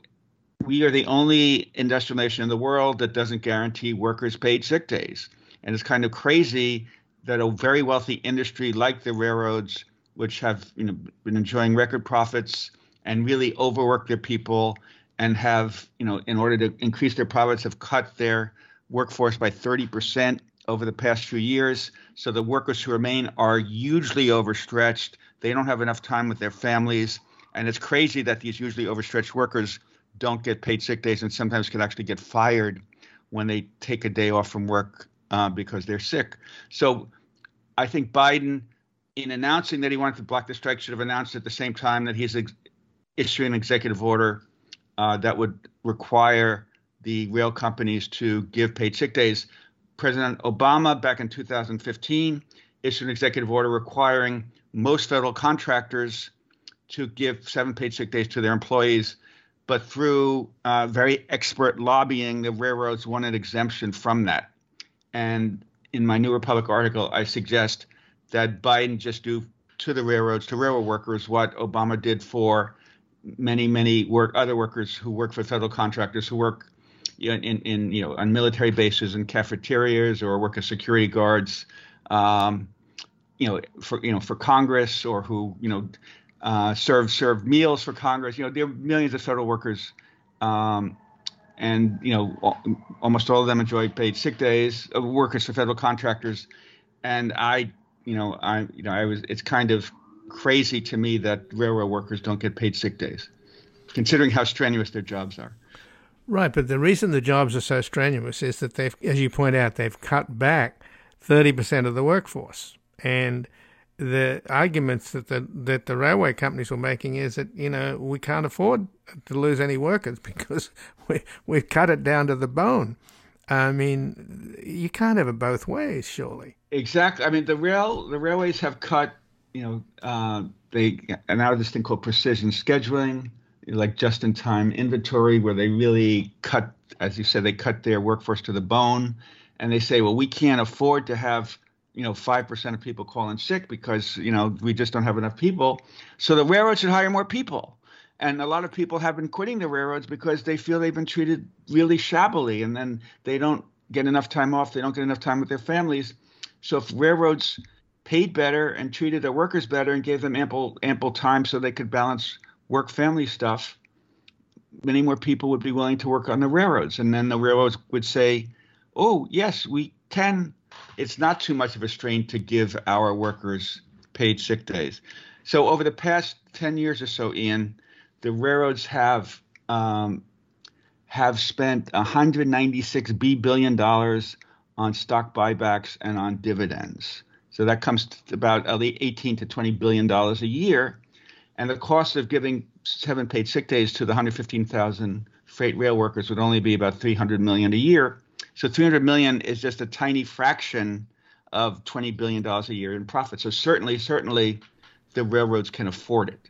we are the only industrial nation in the world that doesn't guarantee workers paid sick days. And it's kind of crazy that a very wealthy industry like the railroads, which have you know been enjoying record profits and really overwork their people and have you know in order to increase their profits have cut their workforce by 30% over the past few years. So the workers who remain are hugely overstretched. They don't have enough time with their families. And it's crazy that these usually overstretched workers don't get paid sick days and sometimes can actually get fired when they take a day off from work uh, because they're sick. So I think Biden, in announcing that he wanted to block the strike, should have announced at the same time that he's ex- issuing an executive order uh, that would require the rail companies to give paid sick days. President Obama, back in 2015, issued an executive order requiring most federal contractors to give seven paid sick days to their employees. But through uh, very expert lobbying, the railroads wanted exemption from that. And in my New Republic article, I suggest that Biden just do to the railroads, to railroad workers, what Obama did for many, many work other workers who work for federal contractors who work in, in, in you know on military bases and cafeterias or work as security guards, um, you know for you know for Congress or who you know uh, serve serve meals for Congress. You know there are millions of federal workers. Um, and you know almost all of them enjoy paid sick days. Uh, workers for federal contractors, and I, you know, I, you know, I was. It's kind of crazy to me that railroad workers don't get paid sick days, considering how strenuous their jobs are. Right, but the reason the jobs are so strenuous is that they've, as you point out, they've cut back 30% of the workforce. And the arguments that the, that the railway companies were making is that, you know, we can't afford to lose any workers because we, we've cut it down to the bone. I mean, you can't have it both ways, surely. Exactly. I mean, the rail the railways have cut. You know, uh, they and now this thing called precision scheduling like just in time inventory where they really cut, as you said, they cut their workforce to the bone. And they say, well, we can't afford to have, you know, 5% of people calling sick because, you know, we just don't have enough people. So the railroad should hire more people. And a lot of people have been quitting the railroads because they feel they've been treated really shabbily and then they don't get enough time off. They don't get enough time with their families. So if railroads paid better and treated their workers better and gave them ample ample time so they could balance work family stuff, many more people would be willing to work on the railroads. And then the railroads would say, oh, yes, we can. It's not too much of a strain to give our workers paid sick days. So over the past 10 years or so, Ian, the railroads have um, have spent 196 billion dollars on stock buybacks and on dividends. So that comes to about 18 to 20 billion dollars a year and the cost of giving seven paid sick days to the 115,000 freight rail workers would only be about 300 million a year. So 300 million is just a tiny fraction of 20 billion dollars a year in profit. So certainly, certainly, the railroads can afford it.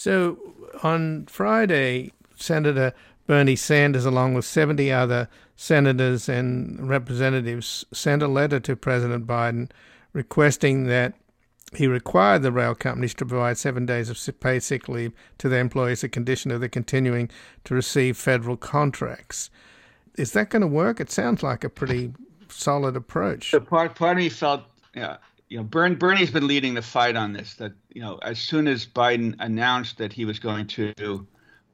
So on Friday, Senator Bernie Sanders, along with 70 other senators and representatives, sent a letter to President Biden requesting that he required the rail companies to provide seven days of paid sick leave to their employees, a condition of their continuing to receive federal contracts. Is that going to work? It sounds like a pretty solid approach. The part, part of me felt, yeah, you know, Bern, Bernie's been leading the fight on this. That you know, as soon as Biden announced that he was going to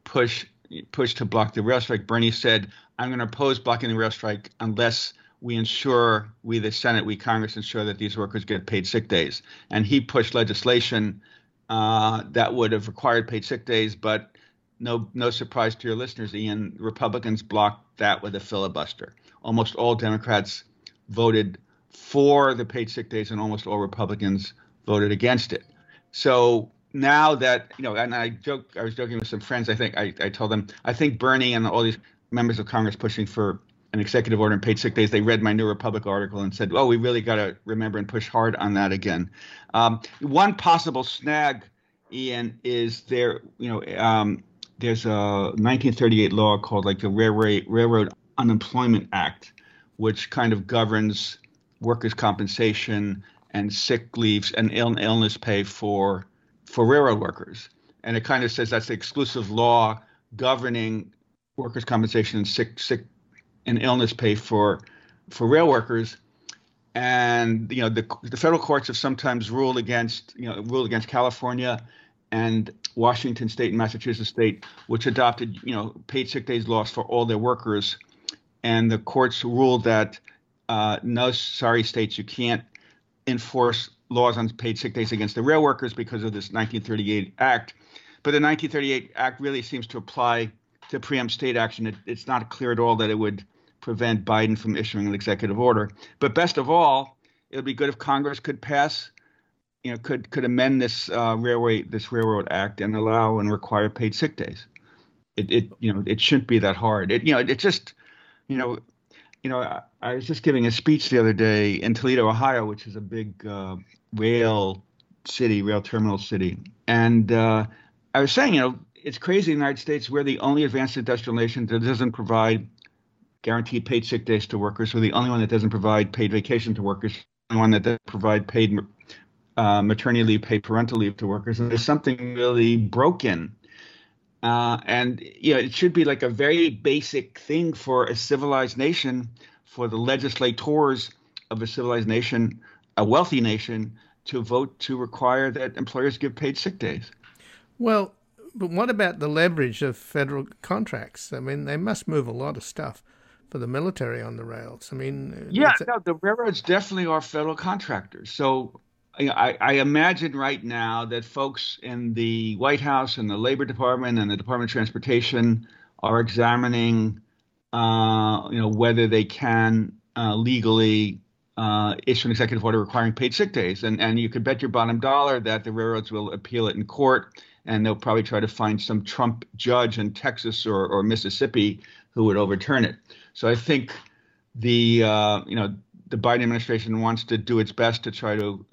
push push to block the rail strike, Bernie said, "I'm going to oppose blocking the rail strike unless." we ensure, we the Senate, we Congress ensure that these workers get paid sick days. And he pushed legislation uh, that would have required paid sick days, but no, no surprise to your listeners, Ian, Republicans blocked that with a filibuster. Almost all Democrats voted for the paid sick days, and almost all Republicans voted against it. So now that you know, and I joke, I was joking with some friends. I think I, I told them I think Bernie and all these members of Congress pushing for an executive order and paid sick days, they read my New Republic article and said, "Oh, we really got to remember and push hard on that again." Um, one possible snag, Ian, is there. You know, um, there's a 1938 law called like the Railroad Railroad Unemployment Act, which kind of governs workers' compensation and sick leaves and Ill- illness pay for for railroad workers. And it kind of says that's the exclusive law governing workers' compensation and sick sick and illness pay for for rail workers. And you know the the federal courts have sometimes ruled against you know ruled against California and Washington State and Massachusetts State, which adopted you know paid sick days laws for all their workers. And the courts ruled that uh, no, sorry, states, you can't enforce laws on paid sick days against the rail workers because of this 1938 Act. But the 1938 Act really seems to apply to preempt state action. It, it's not clear at all that it would prevent Biden from issuing an executive order. But best of all, it would be good if Congress could pass, you know, could could amend this uh, railway this railroad act and allow and require paid sick days. It, it you know it shouldn't be that hard. It you know it just you know you know I, I was just giving a speech the other day in Toledo, Ohio, which is a big uh, rail city, rail terminal city, and uh, I was saying you know it's crazy in the United States we're the only advanced industrial nation that doesn't provide guaranteed paid sick days to workers. We're the only one that doesn't provide paid vacation to workers. The one that doesn't provide paid uh, maternity leave, paid parental leave to workers. And there's something really broken. Uh, and you know, it should be like a very basic thing for a civilized nation, for the legislators of a civilized nation, a wealthy nation, to vote to require that employers give paid sick days. Well, but what about the leverage of federal contracts? I mean, they must move a lot of stuff for the military on the rails. I mean, yeah, no, the railroads definitely are federal contractors. So I, I, imagine right now that folks in the White House and the Labor Department and the Department of Transportation are examining, uh, you know, whether they can uh, legally uh, issue an executive order requiring paid sick days. And and you could bet your bottom dollar that the railroads will appeal it in court, and they'll probably try to find some Trump judge in Texas or, or Mississippi who would overturn it. So I think the uh, you know the Biden administration wants to do its best to try to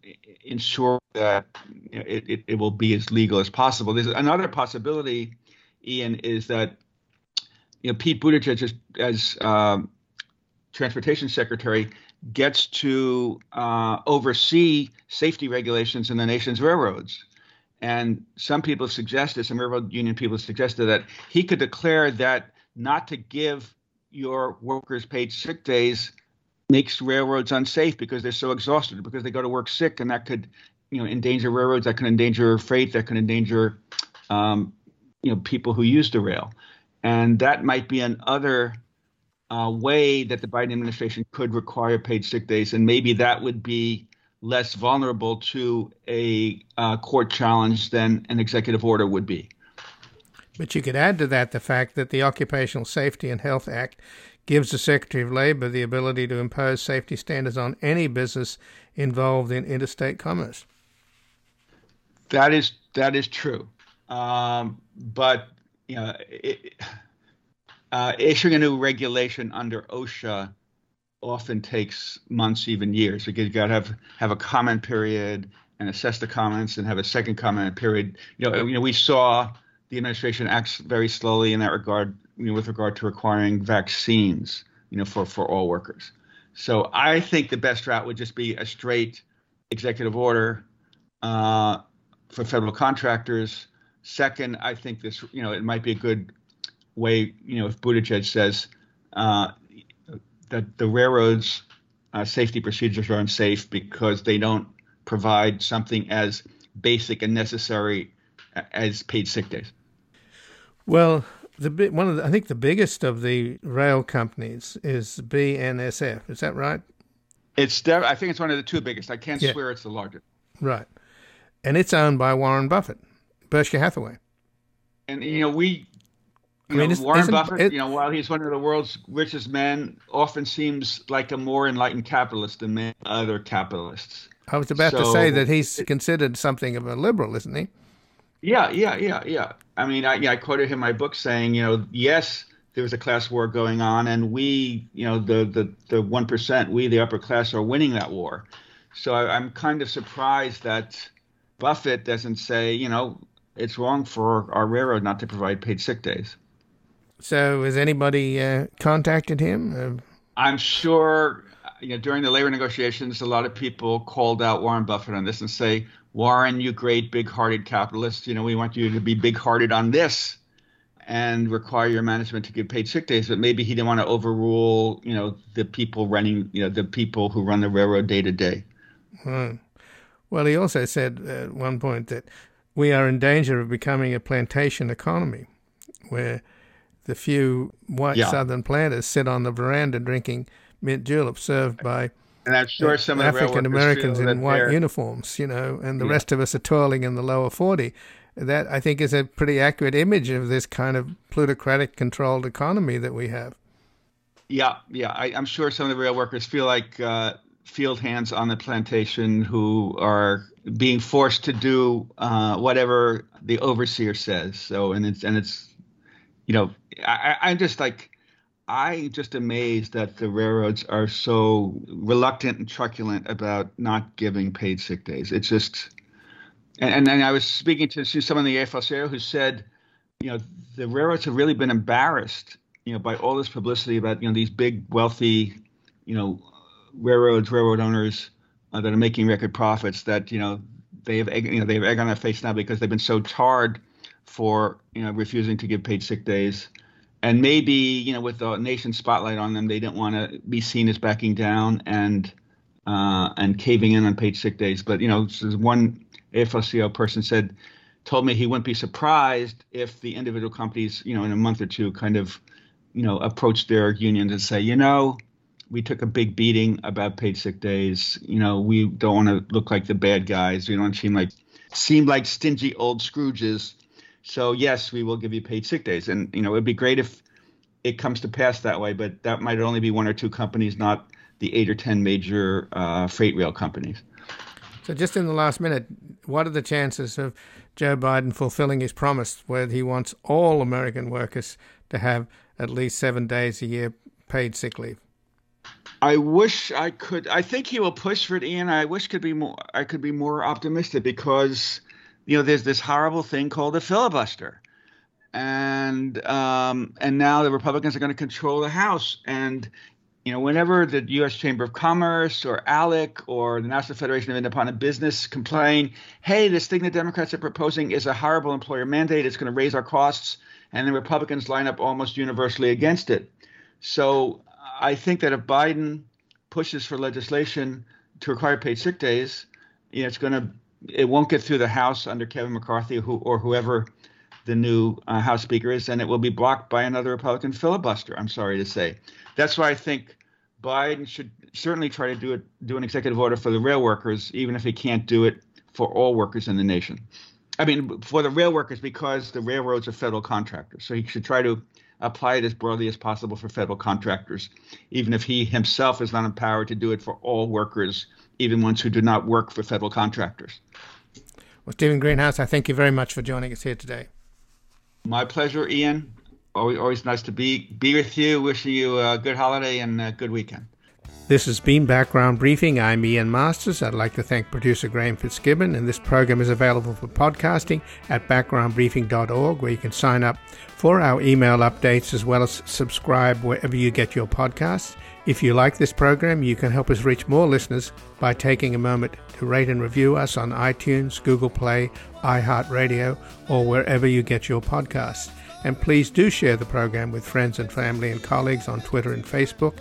ensure that you know, it, it, it will be as legal as possible. There's another possibility, Ian, is that you know Pete Buttigieg as, as um, transportation secretary gets to uh, oversee safety regulations in the nation's railroads. And some people have suggested, some railroad union people have suggested that he could declare that not to give your workers paid sick days makes railroads unsafe because they're so exhausted because they go to work sick and that could you know endanger railroads that could endanger freight that could endanger um, you know people who use the rail and that might be another uh, way that the Biden administration could require paid sick days and maybe that would be less vulnerable to a uh, court challenge than an executive order would be. But you could add to that the fact that the Occupational Safety and Health Act gives the Secretary of Labor the ability to impose safety standards on any business involved in interstate commerce. That is that is true, um, but you know, it, uh, issuing a new regulation under OSHA often takes months, even years. You got to have have a comment period and assess the comments, and have a second comment period. You know, you know, we saw the administration acts very slowly in that regard, you know, with regard to requiring vaccines, you know, for, for all workers. So I think the best route would just be a straight executive order uh, for federal contractors. Second, I think this, you know, it might be a good way, you know, if Buttigieg says uh, that the railroads' uh, safety procedures are unsafe because they don't provide something as basic and necessary as paid sick days. Well, the one of the, I think the biggest of the rail companies is BNSF. Is that right? It's def- I think it's one of the two biggest. I can't yeah. swear it's the largest. Right, and it's owned by Warren Buffett, Berkshire Hathaway. And you know we. You I mean, know, Warren Buffett, it, you know, while he's one of the world's richest men, often seems like a more enlightened capitalist than many other capitalists. I was about so, to say that he's considered something of a liberal, isn't he? Yeah, yeah, yeah, yeah. I mean, I, yeah, I quoted him in my book saying, you know, yes, there was a class war going on, and we, you know, the the the one percent, we the upper class, are winning that war. So I, I'm kind of surprised that Buffett doesn't say, you know, it's wrong for our railroad not to provide paid sick days. So has anybody uh, contacted him? Uh, I'm sure you know during the labor negotiations, a lot of people called out Warren Buffett on this and say, Warren, you great big-hearted capitalist, you know, we want you to be big-hearted on this and require your management to give paid sick days, but maybe he didn't want to overrule, you know, the people running, you know, the people who run the railroad day to day. Hmm. Well, he also said at one point that we are in danger of becoming a plantation economy, where the few white yeah. Southern planters sit on the veranda drinking mint julep served by and I'm sure some of the African Americans in white uniforms, you know, and the yeah. rest of us are toiling in the lower 40 that I think is a pretty accurate image of this kind of plutocratic controlled economy that we have. Yeah, yeah. I, am sure some of the rail workers feel like uh, field hands on the plantation who are being forced to do uh, whatever the overseer says. So, and it's and it's, you know, I, I'm just like, I just amazed that the railroads are so reluctant and truculent about not giving paid sick days. It's just and, and I was speaking to someone in the AFL-CIO who said, you know, the railroads have really been embarrassed, you know, by all this publicity about you know these big wealthy, you know, railroads, railroad owners uh, that are making record profits. That you know they have egg, you know they have egg on their face now because they've been so tarred for you know refusing to give paid sick days, and maybe you know with the nation spotlight on them, they didn't want to be seen as backing down and uh, and caving in on paid sick days. But you know, one AFL-CIO person said, told me he wouldn't be surprised if the individual companies, you know, in a month or two, kind of, you know, approach their unions and say, you know, we took a big beating about paid sick days. You know, we don't want to look like the bad guys. We don't seem like seem like stingy old Scrooges. So yes, we will give you paid sick days, and you know, it'd be great if it comes to pass that way. But that might only be one or two companies, not the eight or ten major uh, freight rail companies. So, just in the last minute, what are the chances of Joe Biden fulfilling his promise where he wants all American workers to have at least seven days a year paid sick leave? I wish I could. I think he will push for it, Ian. I wish could be more. I could be more optimistic because, you know, there's this horrible thing called a filibuster, and um, and now the Republicans are going to control the House, and you know, whenever the U.S. Chamber of Commerce or ALEC or the National Federation of Independent Business complain, hey, this thing the Democrats are proposing is a horrible employer mandate, it's going to raise our costs, and the Republicans line up almost universally against it. So I think that if Biden pushes for legislation to require paid sick days, you know, it's going to it won't get through the House under Kevin McCarthy who, or whoever the new uh, House Speaker is, and it will be blocked by another Republican filibuster. I'm sorry to say. That's why I think Biden should certainly try to do it, do an executive order for the rail workers, even if he can't do it for all workers in the nation. I mean, for the rail workers, because the railroads are federal contractors. So he should try to apply it as broadly as possible for federal contractors, even if he himself is not empowered to do it for all workers, even ones who do not work for federal contractors. Well, Stephen Greenhouse, I thank you very much for joining us here today. My pleasure, Ian always, always nice to be be with you. Wishing you a good holiday and a good weekend. This has been Background Briefing. I'm Ian Masters. I'd like to thank producer Graham Fitzgibbon, and this program is available for podcasting at backgroundbriefing.org, where you can sign up for our email updates as well as subscribe wherever you get your podcasts. If you like this program, you can help us reach more listeners by taking a moment to rate and review us on iTunes, Google Play, iHeartRadio, or wherever you get your podcasts. And please do share the program with friends and family and colleagues on Twitter and Facebook.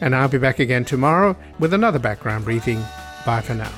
And I'll be back again tomorrow with another background briefing. Bye for now.